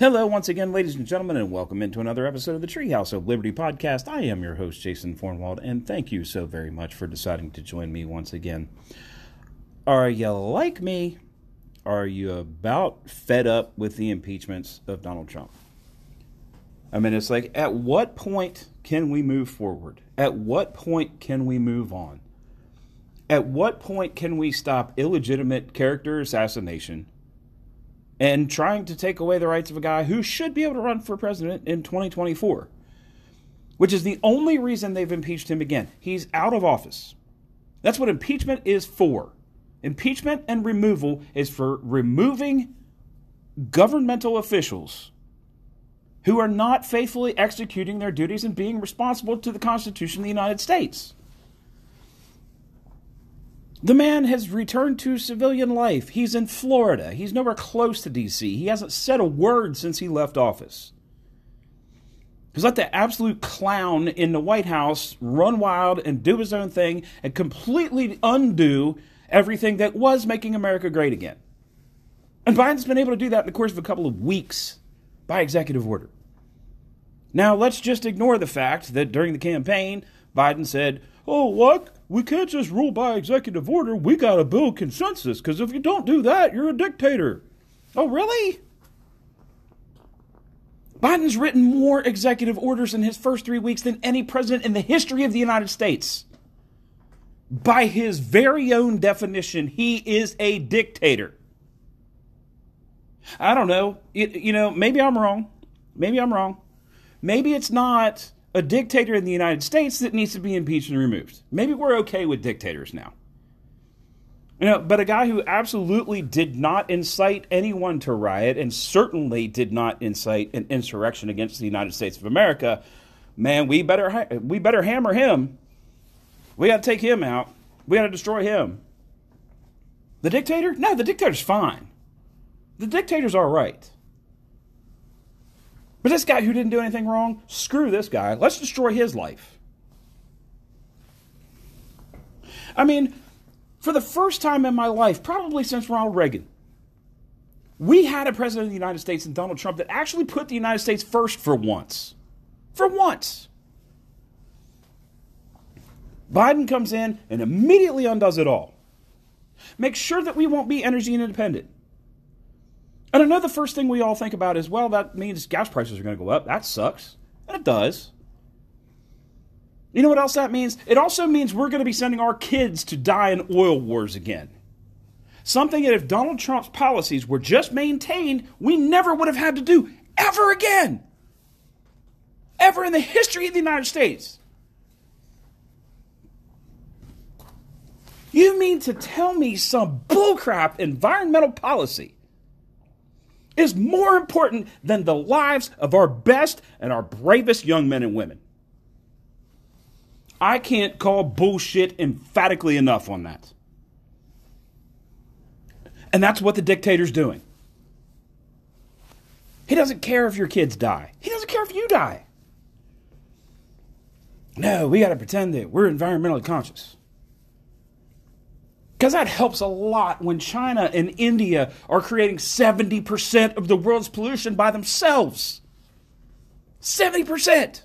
Hello, once again, ladies and gentlemen, and welcome into another episode of the Treehouse of Liberty podcast. I am your host, Jason Fornwald, and thank you so very much for deciding to join me once again. Are you like me? Are you about fed up with the impeachments of Donald Trump? I mean, it's like, at what point can we move forward? At what point can we move on? At what point can we stop illegitimate character assassination? And trying to take away the rights of a guy who should be able to run for president in 2024, which is the only reason they've impeached him again. He's out of office. That's what impeachment is for. Impeachment and removal is for removing governmental officials who are not faithfully executing their duties and being responsible to the Constitution of the United States. The man has returned to civilian life. He's in Florida. He's nowhere close to D.C. He hasn't said a word since he left office. He's let the absolute clown in the White House run wild and do his own thing and completely undo everything that was making America great again. And Biden's been able to do that in the course of a couple of weeks by executive order. Now, let's just ignore the fact that during the campaign, Biden said, Oh, what? We can't just rule by executive order. We got to build consensus because if you don't do that, you're a dictator. Oh, really? Biden's written more executive orders in his first three weeks than any president in the history of the United States. By his very own definition, he is a dictator. I don't know. It, you know, maybe I'm wrong. Maybe I'm wrong. Maybe it's not a dictator in the United States that needs to be impeached and removed. Maybe we're okay with dictators now. You know, but a guy who absolutely did not incite anyone to riot and certainly did not incite an insurrection against the United States of America, man, we better we better hammer him. We got to take him out. We got to destroy him. The dictator? No, the dictator's fine. The dictator's all right. But this guy who didn't do anything wrong, screw this guy. Let's destroy his life. I mean, for the first time in my life, probably since Ronald Reagan, we had a president of the United States and Donald Trump that actually put the United States first for once. For once. Biden comes in and immediately undoes it all. Make sure that we won't be energy independent. And the first thing we all think about is, well, that means gas prices are going to go up. That sucks. And it does. You know what else that means? It also means we're going to be sending our kids to die in oil wars again. Something that if Donald Trump's policies were just maintained, we never would have had to do ever again. Ever in the history of the United States. You mean to tell me some bullcrap environmental policy is more important than the lives of our best and our bravest young men and women. I can't call bullshit emphatically enough on that. And that's what the dictator's doing. He doesn't care if your kids die. He doesn't care if you die. No, we got to pretend that we're environmentally conscious. Because that helps a lot when China and India are creating 70% of the world's pollution by themselves. 70%.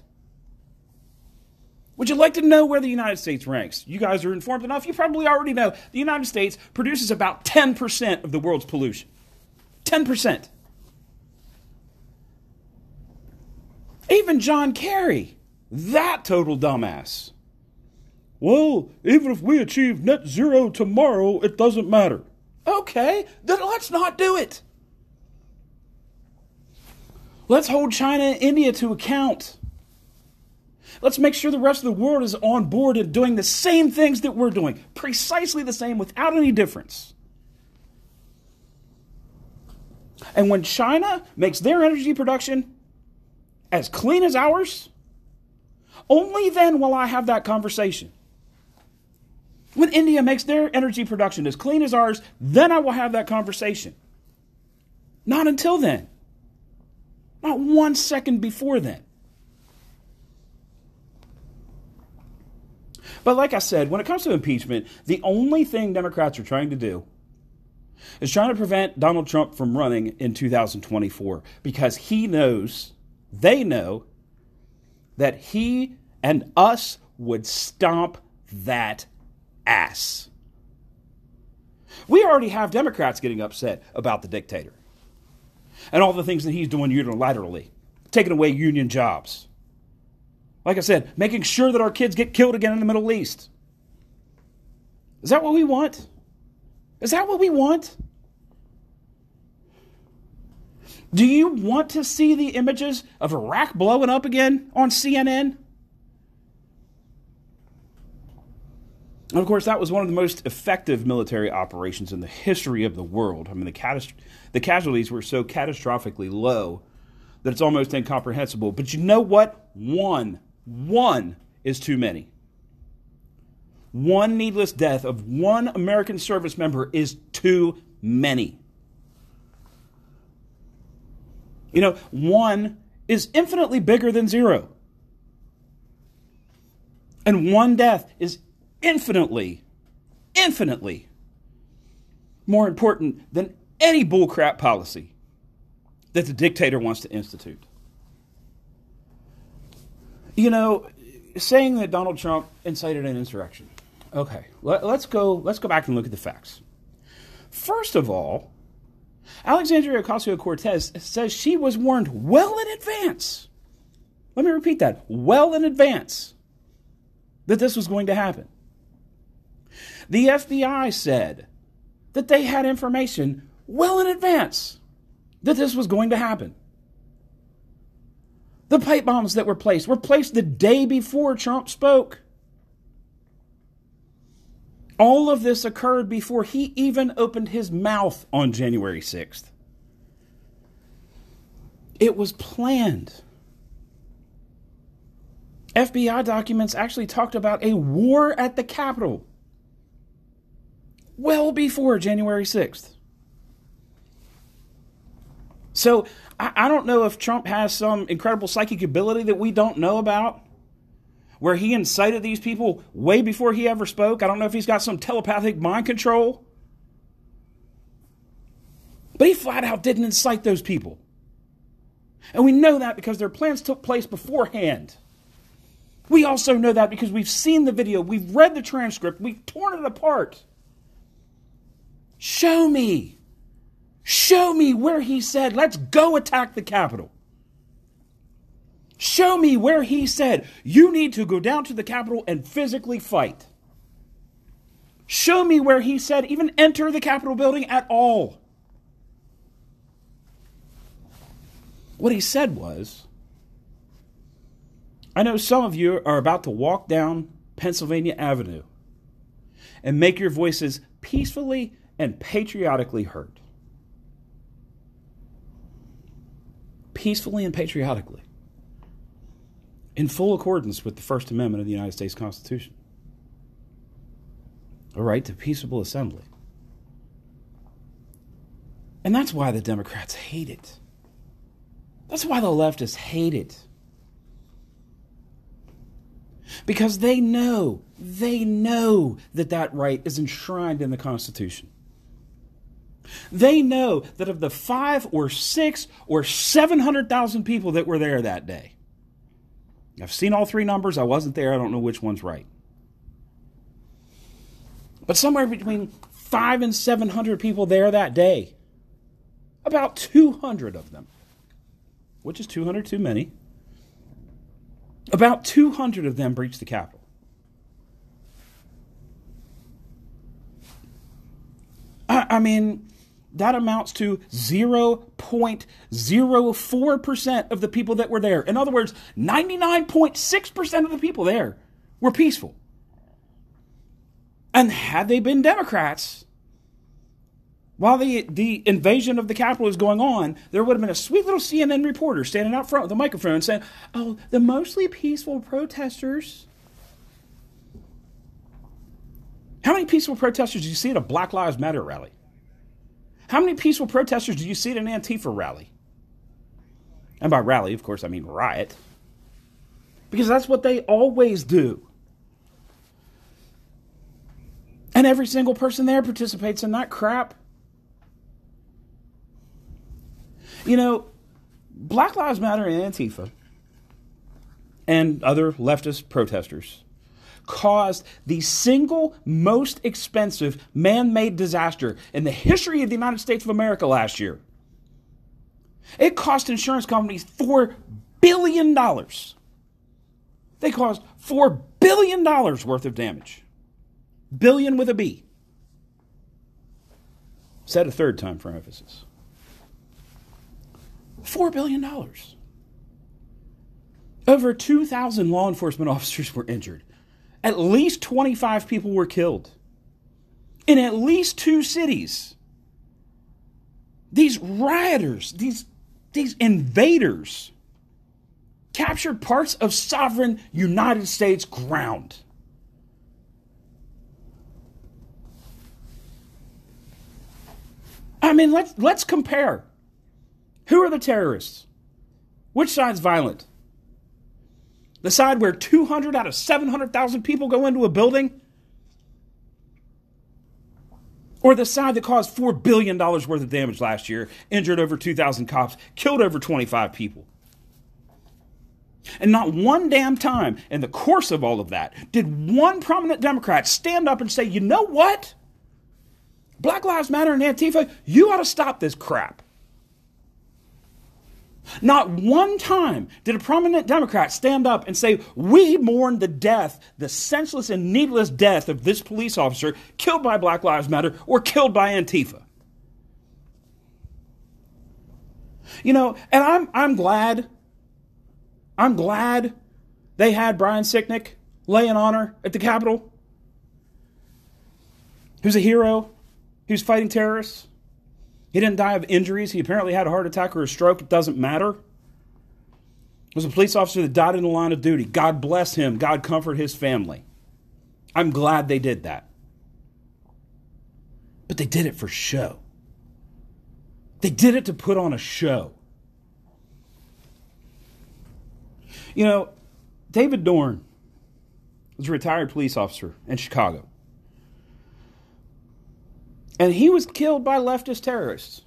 Would you like to know where the United States ranks? You guys are informed enough. You probably already know. The United States produces about 10% of the world's pollution. 10%. Even John Kerry, that total dumbass, well, even if we achieve net zero tomorrow, it doesn't matter. Okay, then let's not do it. Let's hold China and India to account. Let's make sure the rest of the world is on board and doing the same things that we're doing, precisely the same without any difference. And when China makes their energy production as clean as ours, only then will I have that conversation. When India makes their energy production as clean as ours, then I will have that conversation. Not until then. Not one second before then. But like I said, when it comes to impeachment, the only thing Democrats are trying to do is trying to prevent Donald Trump from running in 2024 because he knows, they know, that he and us would stomp that ass. We already have Democrats getting upset about the dictator and all the things that he's doing unilaterally, taking away union jobs. Like I said, making sure that our kids get killed again in the Middle East. Is that what we want? Is that what we want? Do you want to see the images of Iraq blowing up again on CNN? And of course, that was one of the most effective military operations in the history of the world. I mean, the, the casualties were so catastrophically low that it's almost incomprehensible. But you know what? One, one is too many. One needless death of one American service member is too many. You know, one is infinitely bigger than zero. And one death is infinitely, infinitely more important than any bullcrap policy that the dictator wants to institute. You know, saying that Donald Trump incited an insurrection. Okay, let, us go. Let's go back and look at the facts. First of all, Alexandria Ocasio Cortez says she was warned well in advance. Let me repeat that well in advance that this was going to happen. The FBI said that they had information well in advance that this was going to happen. The pipe bombs that were placed were placed the day before Trump spoke. All of this occurred before he even opened his mouth on January 6th. It was planned. FBI documents actually talked about a war at the Capitol well before January 6th. So I, I, don't know if Trump has some incredible psychic ability that we don't know about, where he incited these people way before he ever spoke. I don't know if he's got some telepathic mind control. But he flat out didn't incite those people. And we know that because their plans took place beforehand. We also know that because we've seen the video, we've read the transcript, we've torn it apart. Show me. Show me where he said, let's go attack the Capitol. Show me where he said, you need to go down to the Capitol and physically fight. Show me where he said, even enter the Capitol building at all. What he said was, I know some of you are about to walk down Pennsylvania Avenue and make your voices peacefully and patriotically hurt. Peacefully and patriotically. In full accordance with the First Amendment of the United States Constitution. A right to peaceable assembly. And that's why the Democrats hate it. That's why the leftists hate it. Because they know, they know that that right is enshrined in the Constitution. They know that of the five or six or 700,000 people that were there that day, I've seen all three numbers. I wasn't there. I don't know which one's right. But somewhere between five and 700 people there that day, about 200 of them, which is 200 too many, about 200 of them breached the Capitol. I, I mean, that amounts to 0.04% of the people that were there. In other words, 99.6% of the people there were peaceful. And had they been Democrats, while the, the invasion of the Capitol is going on, there would have been a sweet little CNN reporter standing out front with a microphone saying, Oh, the mostly peaceful protesters. How many peaceful protesters did you see at a Black Lives Matter rally? How many peaceful protesters do you see at an Antifa rally? And by rally, of course, I mean riot. Because that's what they always do. And every single person there participates in that crap. You know, Black Lives Matter and Antifa and other leftist protesters caused the single most expensive man made disaster in the history of the United States of America last year. It cost insurance companies $4 billion. They caused $4 billion worth of damage. Billion with a B. Said a third time for emphasis. $4 billion. Over 2,000 law enforcement officers were injured. At least 25 people were killed in at least two cities. These rioters, these, these invaders, captured parts of sovereign United States ground. I mean, let's let's compare. Who are the terrorists? Which side's violent? The side where 200 out of 700,000 people go into a building? Or the side that caused $4 billion worth of damage last year, injured over 2,000 cops, killed over 25 people? And not one damn time in the course of all of that did one prominent Democrat stand up and say, you know what? Black Lives Matter and Antifa, you ought to stop this crap. Not one time did a prominent Democrat stand up and say, We mourn the death, the senseless and needless death of this police officer killed by Black Lives Matter or killed by Antifa. You know, and I'm, I'm glad, I'm glad they had Brian Sicknick lay in honor at the Capitol, who's a hero, who's fighting terrorists. He didn't die of injuries. He apparently had a heart attack or a stroke. It doesn't matter. It was a police officer that died in the line of duty. God bless him. God comfort his family. I'm glad they did that. But they did it for show. They did it to put on a show. You know, David Dorn was a retired police officer in Chicago. And he was killed by leftist terrorists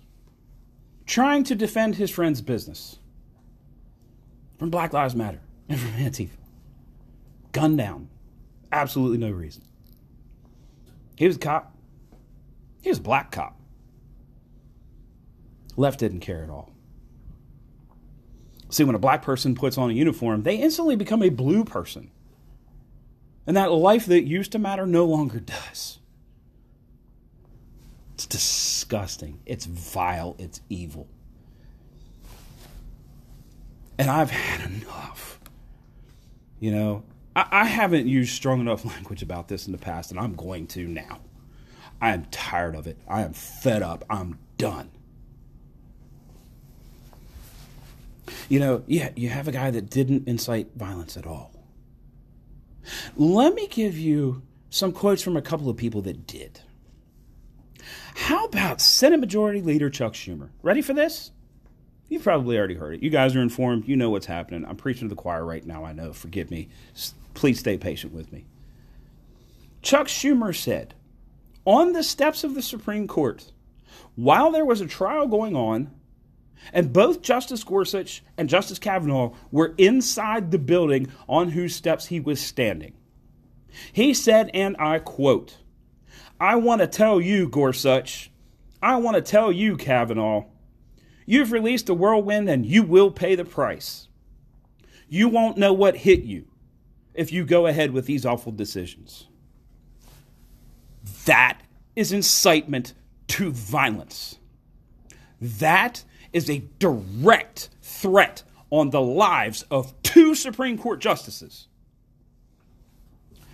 trying to defend his friend's business from Black Lives Matter and from Antifa. Gunned down. Absolutely no reason. He was a cop. He was a black cop. Left didn't care at all. See, when a black person puts on a uniform, they instantly become a blue person. And that life that used to matter no longer does. It's disgusting. It's vile. It's evil. And I've had enough. You know, I, I, haven't used strong enough language about this in the past, and I'm going to now. I am tired of it. I am fed up. I'm done. You know, yeah, you have a guy that didn't incite violence at all. Let me give you some quotes from a couple of people that did. How about Senate Majority Leader Chuck Schumer? Ready for this? You've probably already heard it. You guys are informed. You know what's happening. I'm preaching to the choir right now. I know. Forgive me. Please stay patient with me. Chuck Schumer said on the steps of the Supreme Court, while there was a trial going on, and both Justice Gorsuch and Justice Kavanaugh were inside the building on whose steps he was standing. He said, and I quote, I want to tell you, Gorsuch, I want to tell you, Kavanaugh, you've released a whirlwind and you will pay the price. You won't know what hit you if you go ahead with these awful decisions. That is incitement to violence. That is a direct threat on the lives of two Supreme Court justices.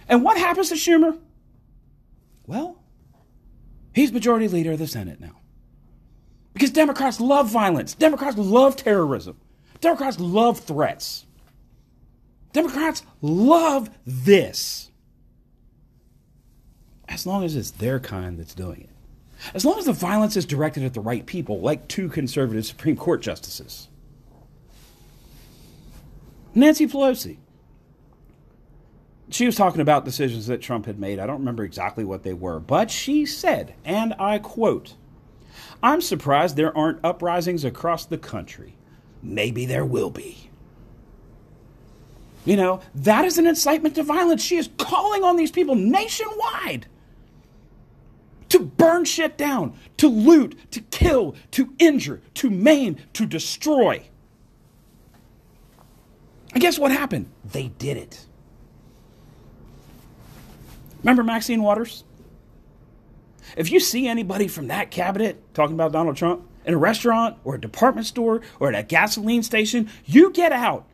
And what happens to Schumer? Well, he's majority leader of the Senate now. Because Democrats love violence. Democrats love terrorism. Democrats love threats. Democrats love this. As long as it's their kind that's doing it. As long as the violence is directed at the right people, like two conservative Supreme Court justices. Nancy Pelosi she was talking about decisions that Trump had made. I don't remember exactly what they were, but she said, and I quote, I'm surprised there aren't uprisings across the country. Maybe there will be. You know, that is an incitement to violence. She is calling on these people nationwide to burn shit down, to loot, to kill, to injure, to maim, to destroy. And guess what happened? They did it. Remember Maxine Waters? If you see anybody from that cabinet talking about Donald Trump in a restaurant or a department store or at a gasoline station, you get out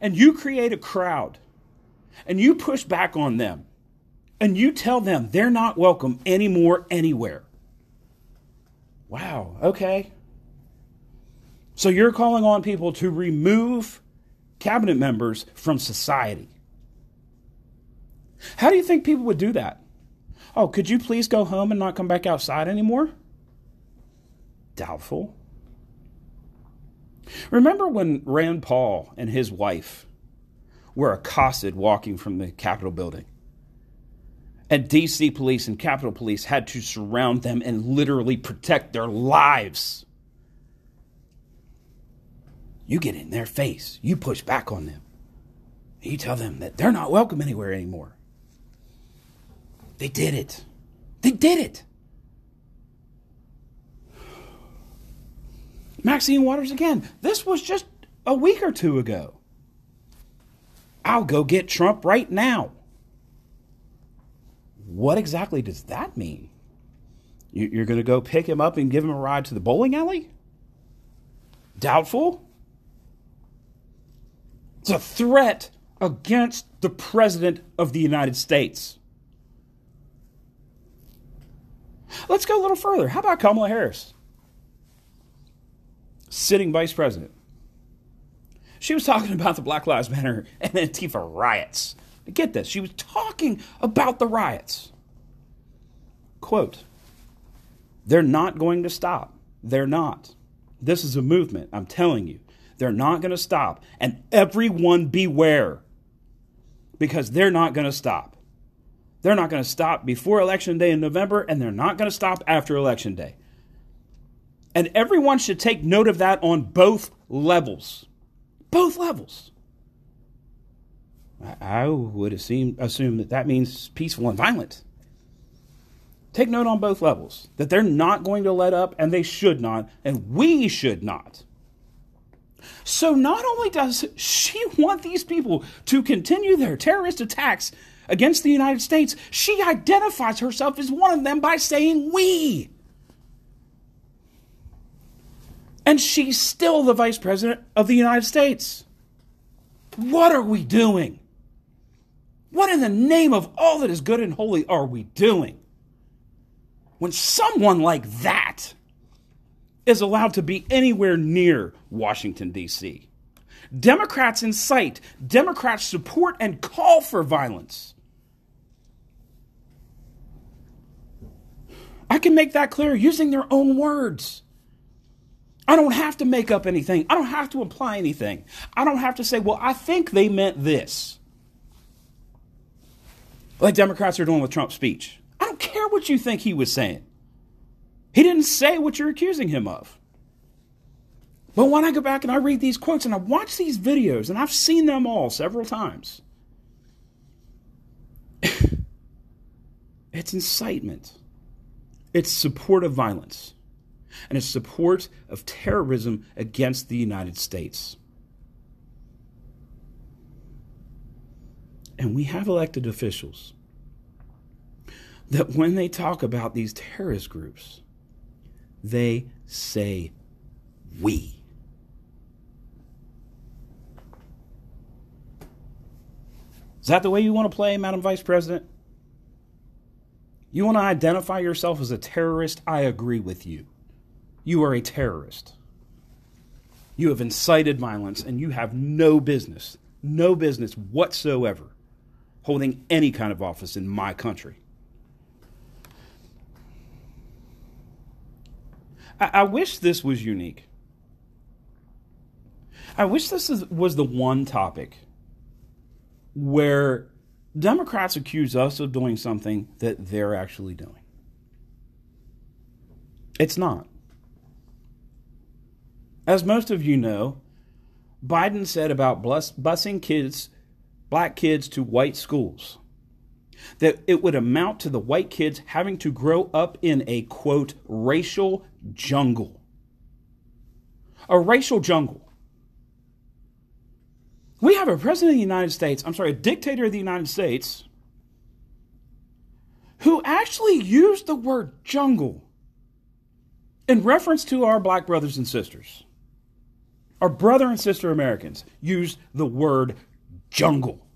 and you create a crowd and you push back on them and you tell them they're not welcome anymore anywhere. Wow, okay. So you're calling on people to remove cabinet members from society. How do you think people would do that? Oh, could you please go home and not come back outside anymore? Doubtful. Remember when Rand Paul and his wife were accosted walking from the Capitol building? And DC police and Capitol police had to surround them and literally protect their lives. You get in their face, you push back on them. You tell them that they're not welcome anywhere anymore. They did it. They did it. Maxine Waters again. This was just a week or two ago. I'll go get Trump right now. What exactly does that mean? You're going to go pick him up and give him a ride to the bowling alley? Doubtful? It's a threat against the President of the United States. Let's go a little further. How about Kamala Harris? Sitting vice president. She was talking about the Black Lives Matter and Antifa riots. Get this, she was talking about the riots. Quote, they're not going to stop. They're not. This is a movement, I'm telling you. They're not going to stop. And everyone beware because they're not going to stop. They're not going to stop before Election Day in November, and they're not going to stop after Election Day. And everyone should take note of that on both levels. Both levels. I would assume, assume that that means peaceful and violent. Take note on both levels that they're not going to let up, and they should not, and we should not. So, not only does she want these people to continue their terrorist attacks against the United States, she identifies herself as one of them by saying we. And she's still the vice president of the United States. What are we doing? What in the name of all that is good and holy are we doing? When someone like that is allowed to be anywhere near Washington, D.C., Democrats incite, Democrats support and call for violence. I can make that clear using their own words. I don't have to make up anything. I don't have to imply anything. I don't have to say, well, I think they meant this. Like Democrats are doing with Trump's speech. I don't care what you think he was saying. He didn't say what you're accusing him of. But when I go back and I read these quotes and I watch these videos, and I've seen them all several times, it's incitement. It's support of violence, and it's support of terrorism against the United States. And we have elected officials that when they talk about these terrorist groups, they say we. Is that the way you want to play, Madam Vice President? You want to identify yourself as a terrorist? I agree with you. You are a terrorist. You have incited violence and you have no business, no business whatsoever holding any kind of office in my country. I, I wish this was unique. I wish this is, was the one topic where Democrats accuse us of doing something that they're actually doing. It's not. As most of you know, Biden said about bus- busing kids, black kids, to white schools that it would amount to the white kids having to grow up in a quote racial jungle. A racial jungle. We have a president of the United States, I'm sorry, a dictator of the United States, who actually used the word jungle in reference to our black brothers and sisters. Our brother and sister Americans use the word jungle.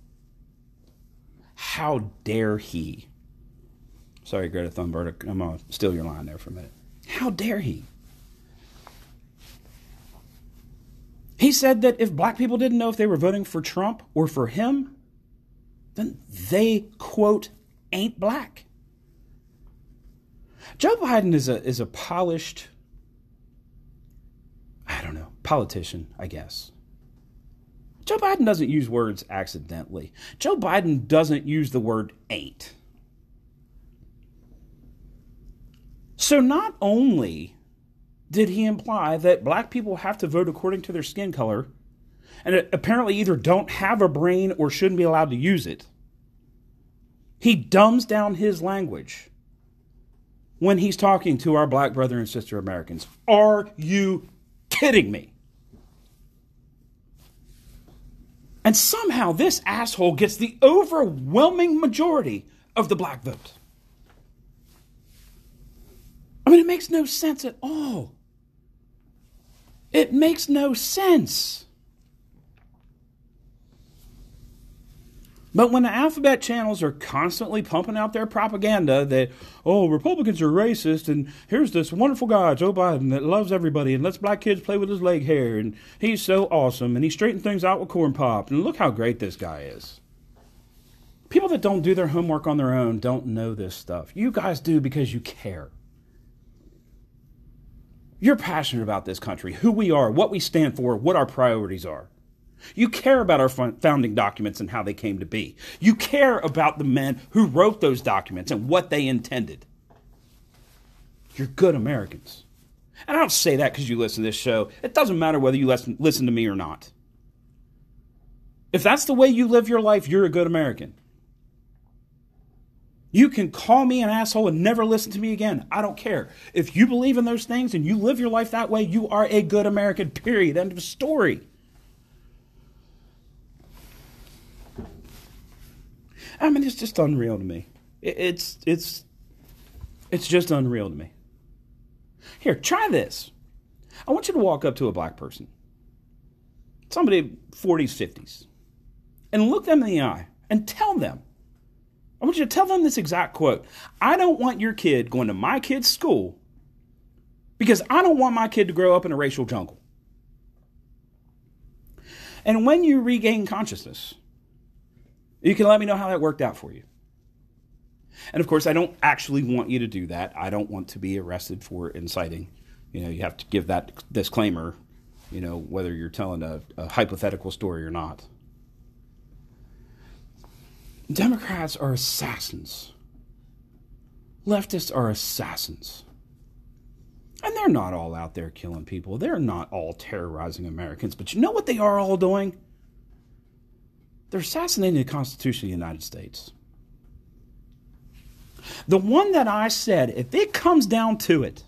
How dare he? Sorry, Greta Thunberg, I'm going to steal your line there for a minute. How dare he? He said that if black people didn't know if they were voting for Trump or for him, then they, quote, ain't black. Joe Biden is a, is a polished, I don't know, politician, I guess. Joe Biden doesn't use words accidentally. Joe Biden doesn't use the word ain't. So not only did he imply that black people have to vote according to their skin color and apparently either don't have a brain or shouldn't be allowed to use it, he dumbs down his language when he's talking to our black brother and sister Americans. Are you kidding me? And somehow this asshole gets the overwhelming majority of the black vote. I mean, it makes no sense at all. It makes no sense. But when the alphabet channels are constantly pumping out their propaganda that, oh, Republicans are racist, and here's this wonderful guy, Joe Biden, that loves everybody and lets black kids play with his leg hair, and he's so awesome, and he straightened things out with corn pop, and look how great this guy is. People that don't do their homework on their own don't know this stuff. You guys do because you care. You're passionate about this country, who we are, what we stand for, what our priorities are. You care about our founding documents and how they came to be. You care about the men who wrote those documents and what they intended. You're good Americans. And I don't say that because you listen to this show. It doesn't matter whether you listen, to me or not. If that's the way you live your life, you're a good American. You can call me an asshole and never listen to me again. I don't care. If you believe in those things and you live your life that way, you are a good American, period. End of story. I mean, it's just unreal to me. It's it's it's just unreal to me. Here, try this. I want you to walk up to a black person, somebody 40s, 50s, and look them in the eye and tell them. I want you to tell them this exact quote. I don't want your kid going to my kid's school because I don't want my kid to grow up in a racial jungle. And when you regain consciousness, you can let me know how that worked out for you. And of course, I don't actually want you to do that. I don't want to be arrested for inciting. You know, you have to give that disclaimer, you know, whether you're telling a, a hypothetical story or not. Democrats are assassins. Leftists are assassins. And they're not all out there killing people. They're not all terrorizing Americans. But you know what they are all doing? They're assassinating the Constitution of the United States. The one that I said, if it comes down to it,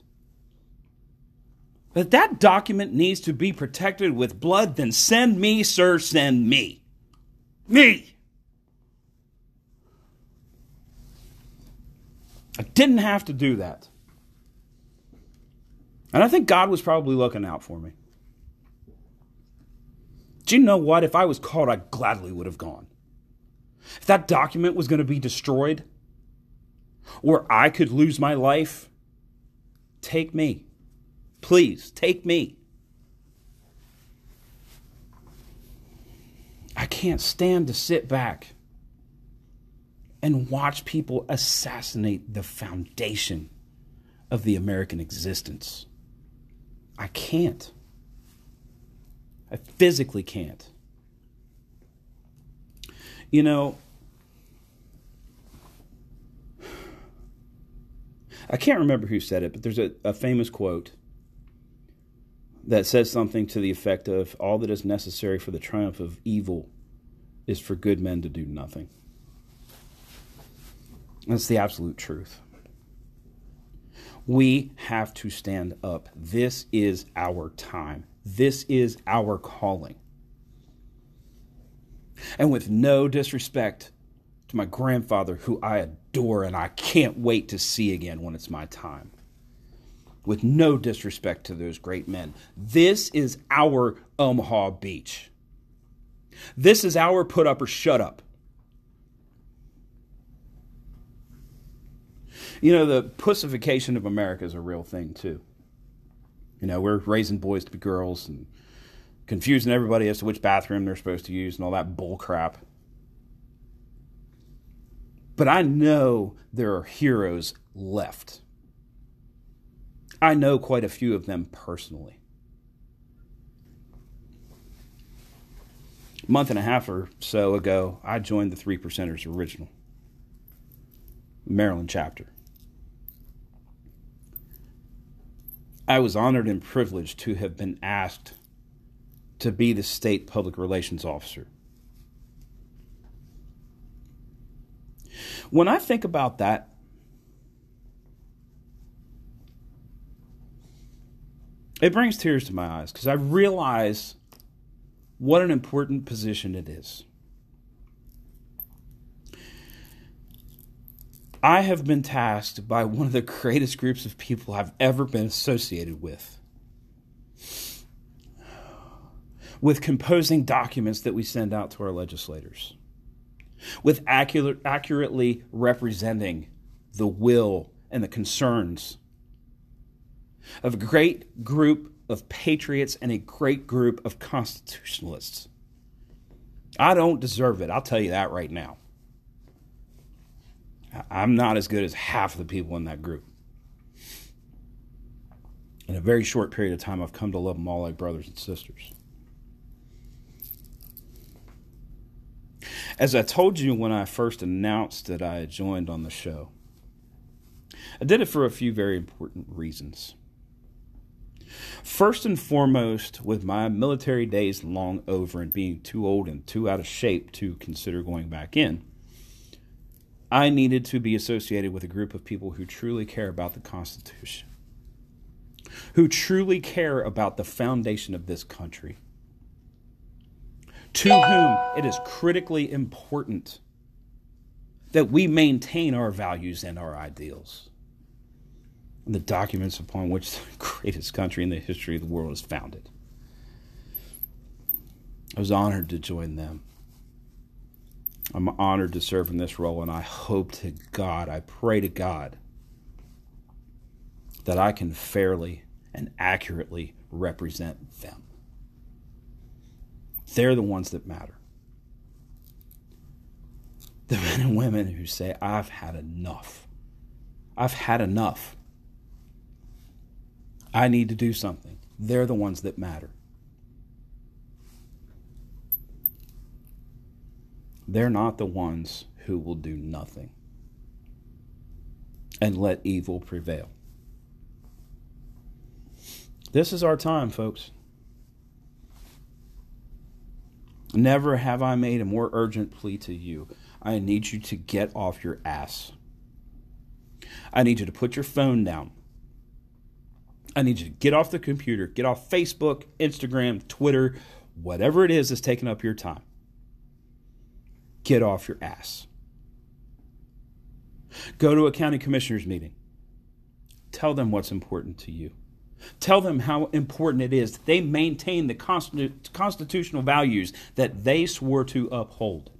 that that document needs to be protected with blood, then send me, sir, send me. Me. I didn't have to do that. And I think God was probably looking out for me. Do you know what? If I was caught, I gladly would have gone. If that document was going to be destroyed, or I could lose my life, take me. Please, take me. I can't stand to sit back and watch people assassinate the foundation of the American existence. I can't. I physically can't. You know, I can't remember who said it, but there's a, a famous quote that says something to the effect of all that is necessary for the triumph of evil is for good men to do nothing. That's the absolute truth. We have to stand up. This is our time. This is our calling. And with no disrespect to my grandfather, who I adore and I can't wait to see again when it's my time, with no disrespect to those great men, this is our Omaha Beach. This is our put up or shut up. You know, the pussification of America is a real thing, too. You know, we're raising boys to be girls and confusing everybody as to which bathroom they're supposed to use and all that bull crap. But I know there are heroes left. I know quite a few of them personally. A month and a half or so ago, I joined the Three Percenters Original, Maryland chapter. I was honored and privileged to have been asked to be the state public relations officer. When I think about that, it brings tears to my eyes because I realize what an important position it is. I have been tasked by one of the greatest groups of people I've ever been associated with. With composing documents that we send out to our legislators, with accurate, accurately representing the will and the concerns of a great group of patriots and a great group of constitutionalists. I don't deserve it. I'll tell you that right now. I'm not as good as half of the people in that group. In a very short period of time, I've come to love them all like brothers and sisters. As I told you when I first announced that I had joined on the show, I did it for a few very important reasons. First and foremost, with my military days long over and being too old and too out of shape to consider going back in, I needed to be associated with a group of people who truly care about the Constitution, who truly care about the foundation of this country, to whom it is critically important that we maintain our values and our ideals the documents upon which the greatest country in the history of the world is founded. I was honored to join them. I'm honored to serve in this role, and I hope to God, I pray to God, that I can fairly and accurately represent them. They're the ones that matter. The men and women who say, I've had enough. I've had enough. I need to do something. They're the ones that matter. They're not the ones who will do nothing and let evil prevail. This is our time, folks. Never have I made a more urgent plea to you. I need you to get off your ass. I need you to put your phone down. I need you to get off the computer, get off Facebook, Instagram, Twitter, whatever it is that's taking up your time get off your ass. Go to a county commissioners meeting. Tell them what's important to you. Tell them how important it is that they maintain the constitutional values that they swore to uphold.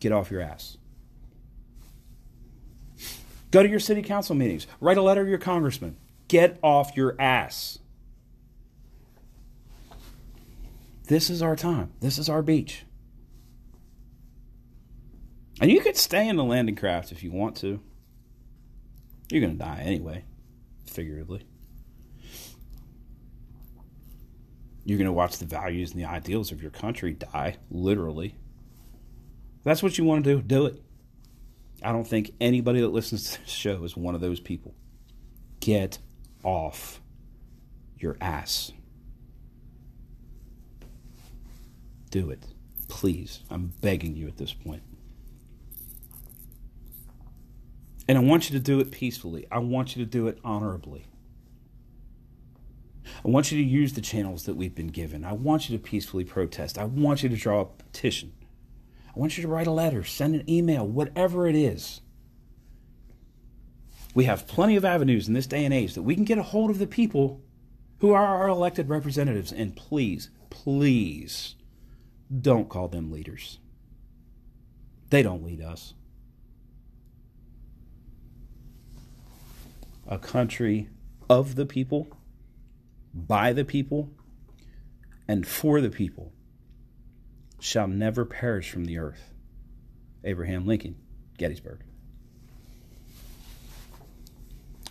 Get off your ass. Go to your city council meetings. Write a letter to your congressman. Get off your ass. This is our time. This is our beach. And you could stay in the landing craft if you want to. You're going to die anyway, figuratively. You're going to watch the values and the ideals of your country die, literally. If that's what you want to do, do it. I don't think anybody that listens to this show is one of those people. Get off your ass. Do it. Please. I'm begging you at this point. And I want you to do it peacefully. I want you to do it honorably. I want you to use the channels that we've been given. I want you to peacefully protest. I want you to draw a petition. I want you to write a letter, send an email, whatever it is. We have plenty of avenues in this day and age that we can get a hold of the people who are our elected representatives. And please, please don't call them leaders. They don't lead us. A country of the people, by the people, and for the people shall never perish from the earth. Abraham Lincoln, Gettysburg.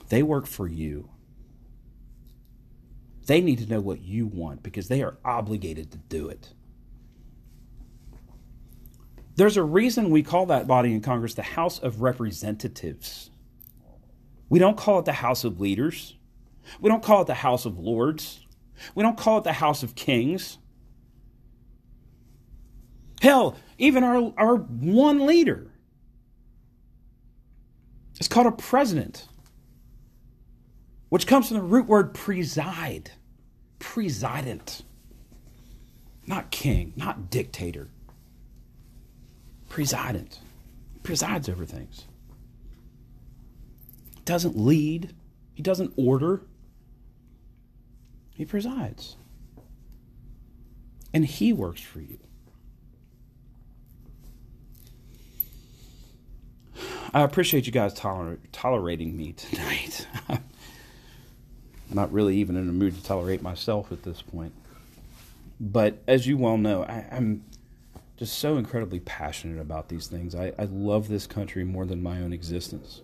They work for you. They need to know what you want because they are obligated to do it. There's a reason we call that body in Congress the House of Representatives. We don't call it the House of Leaders. We don't call it the House of Lords. We don't call it the House of Kings. Hell, even our, our one leader is called a president, which comes from the root word preside, president. Not king, not dictator. President. Presides over things. Doesn't lead, he doesn't order, he presides. And he works for you. I appreciate you guys toler- tolerating me tonight. I'm not really even in a mood to tolerate myself at this point. But as you well know, I, am just so incredibly passionate about these things. I, I love this country more than my own existence.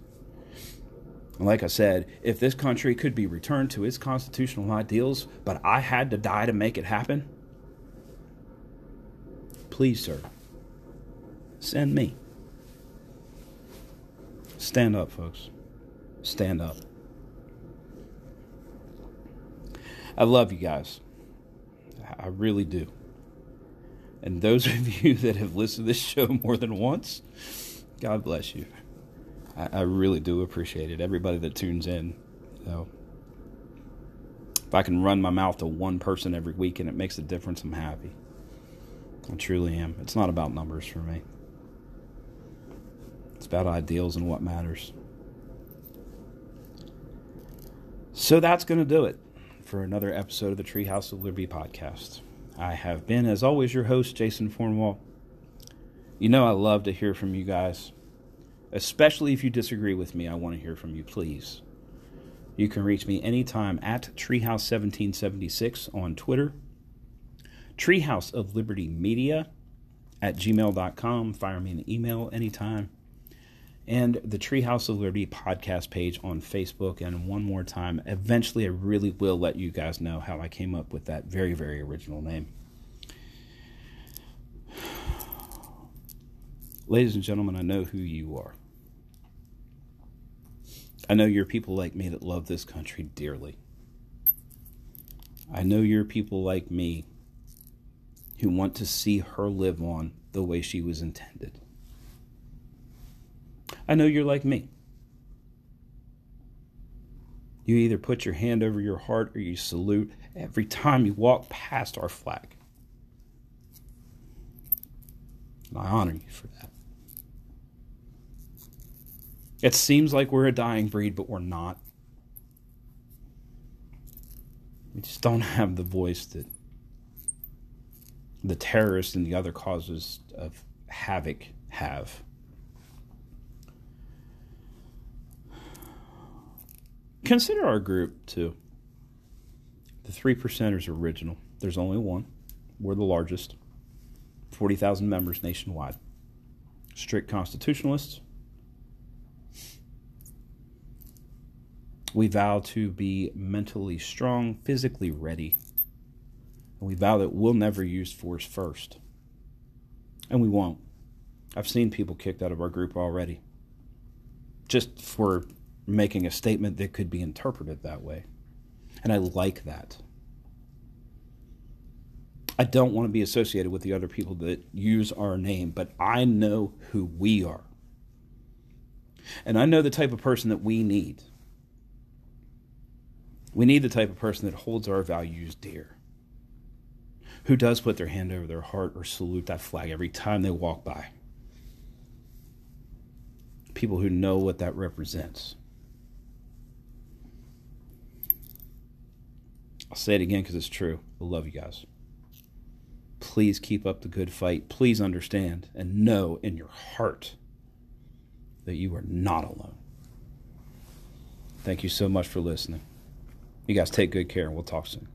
Like I said, if this country could be returned to its constitutional ideals, but I had to die to make it happen, please, sir, send me. Stand up, folks. Stand up. I love you guys. I really do. And those of you that have listened to this show more than once, God bless you. I, I really do appreciate it. Everybody that tunes in. So if I can run my mouth to one person every week and it makes a difference, I'm happy. I truly am. It's not about numbers for me. It's about ideals and what matters. So that's going to do it for another episode of the Treehouse of Liberty podcast. I have been, as always, your host, Jason Fornwall. You know, I love to hear from you guys, especially if you disagree with me. I want to hear from you, please. You can reach me anytime at Treehouse1776 on Twitter, Treehouse of Liberty Media at gmail.com. Fire me an email anytime and the Treehouse of Liberty podcast page on Facebook. And one more time, eventually, I really will let you guys know how I came up with that very, very original name. Ladies and gentlemen, I know who you are. I know you're people like me that love this country dearly. I know you're people like me who want to see her live on the way she was intended. I know you're like me. You either put your hand over your heart or you salute every time you walk past our flag. And I honor you for that. It seems like we're a dying breed, but we're not. We just don't have the voice that the terrorists and the other causes of havoc have. Consider our group too. The three percenters are original. There's only one. We're the largest. 40,000 members nationwide. Strict constitutionalists. We vow to be mentally strong, physically ready. And we vow that we'll never use force first. And we won't. I've seen people kicked out of our group already. Just for making a statement that could be interpreted that way. And I like that. I don't want to be associated with the other people that use our name, but I know who we are. And I know the type of person that we need. We need the type of person that holds our values dear, who does put their hand over their heart or salute that flag every time they walk by. People who know what that represents. I'll say it again because it's true. I love you guys. Please keep up the good fight. Please understand and know in your heart that you are not alone. Thank you so much for listening. You guys take good care and we'll talk soon.